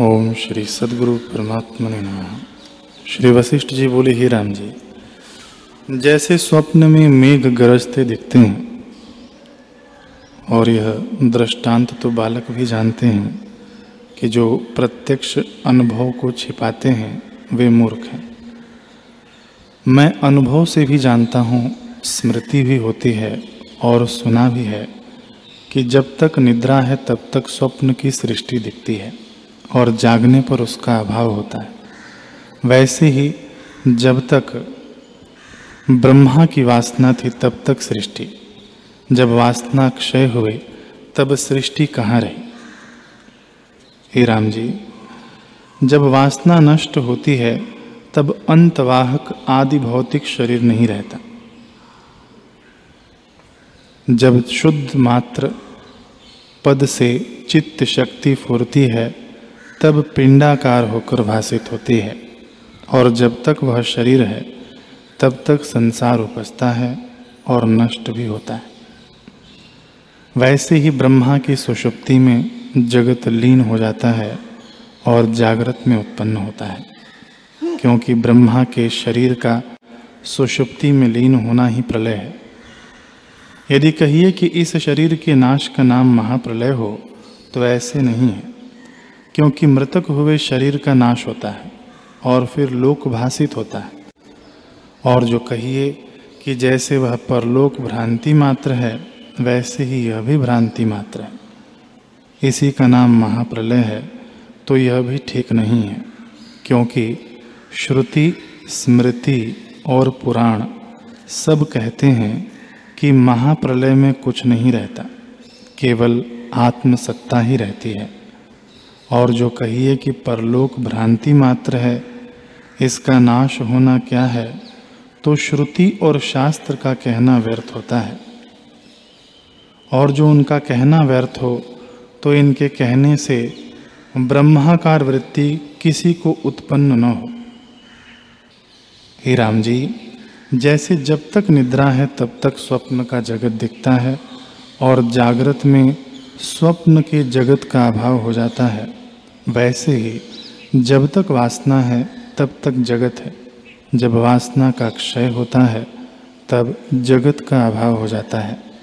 ओम श्री सदगुरु परमात्मा ने नमः। श्री वशिष्ठ जी बोले, ही राम जी, जैसे स्वप्न में मेघ गरजते दिखते हैं और यह दृष्टांत तो बालक भी जानते हैं कि जो प्रत्यक्ष अनुभव को छिपाते हैं, वे मूर्ख हैं। मैं अनुभव से भी जानता हूँ, स्मृति भी होती है और सुना भी है कि जब तक निद्रा है, तब तक स्वप्न की सृष्टि दिखती है। और जागने पर उसका अभाव होता है। वैसे ही जब तक ब्रह्मा की वासना थी, तब तक सृष्टि। जब वासना क्षय हुए तब सृष्टि कहाँ रही? हे राम जी, जब वासना नष्ट होती है, तब अंतवाहक आदि भौतिक शरीर नहीं रहता। जब शुद्ध मात्र पद से चित्त शक्ति फुरती है तब पिंडाकार होकर भाषित होती है, और जब तक वह शरीर है, तब तक संसार उपजता है और नष्ट भी होता है। वैसे ही ब्रह्मा की सुषुप्ति में जगत लीन हो जाता है और जागृत में उत्पन्न होता है, क्योंकि ब्रह्मा के शरीर का सुषुप्ति में लीन होना ही प्रलय है। यदि कहिए कि इस शरीर के नाश का नाम महाप्रलय हो तो ऐसे नहीं है। क्योंकि मृतक हुए शरीर का नाश होता है और फिर लोक भाषित होता है। और जो कहिए कि जैसे वह परलोक भ्रांति मात्र है, वैसे ही यह भी भ्रांति मात्र है। इसी का नाम महाप्रलय है तो यह भी ठीक नहीं है, क्योंकि श्रुति, स्मृति और पुराण सब कहते हैं कि महाप्रलय में कुछ नहीं रहता, केवल आत्मसत्ता ही रहती है। और जो कहिए कि परलोक भ्रांति मात्र है, इसका नाश होना क्या है? तो श्रुति और शास्त्र का कहना व्यर्थ होता है। और जो उनका कहना व्यर्थ हो तो इनके कहने से ब्रह्माकार वृत्ति किसी को उत्पन्न न हो। हे राम जी, जैसे जब तक निद्रा है, तब तक स्वप्न का जगत दिखता है और जागृत में स्वप्न के जगत का अभाव हो जाता है। वैसे ही, जब तक वासना है, तब तक जगत है। जब वासना का क्षय होता है, तब जगत का अभाव हो जाता है।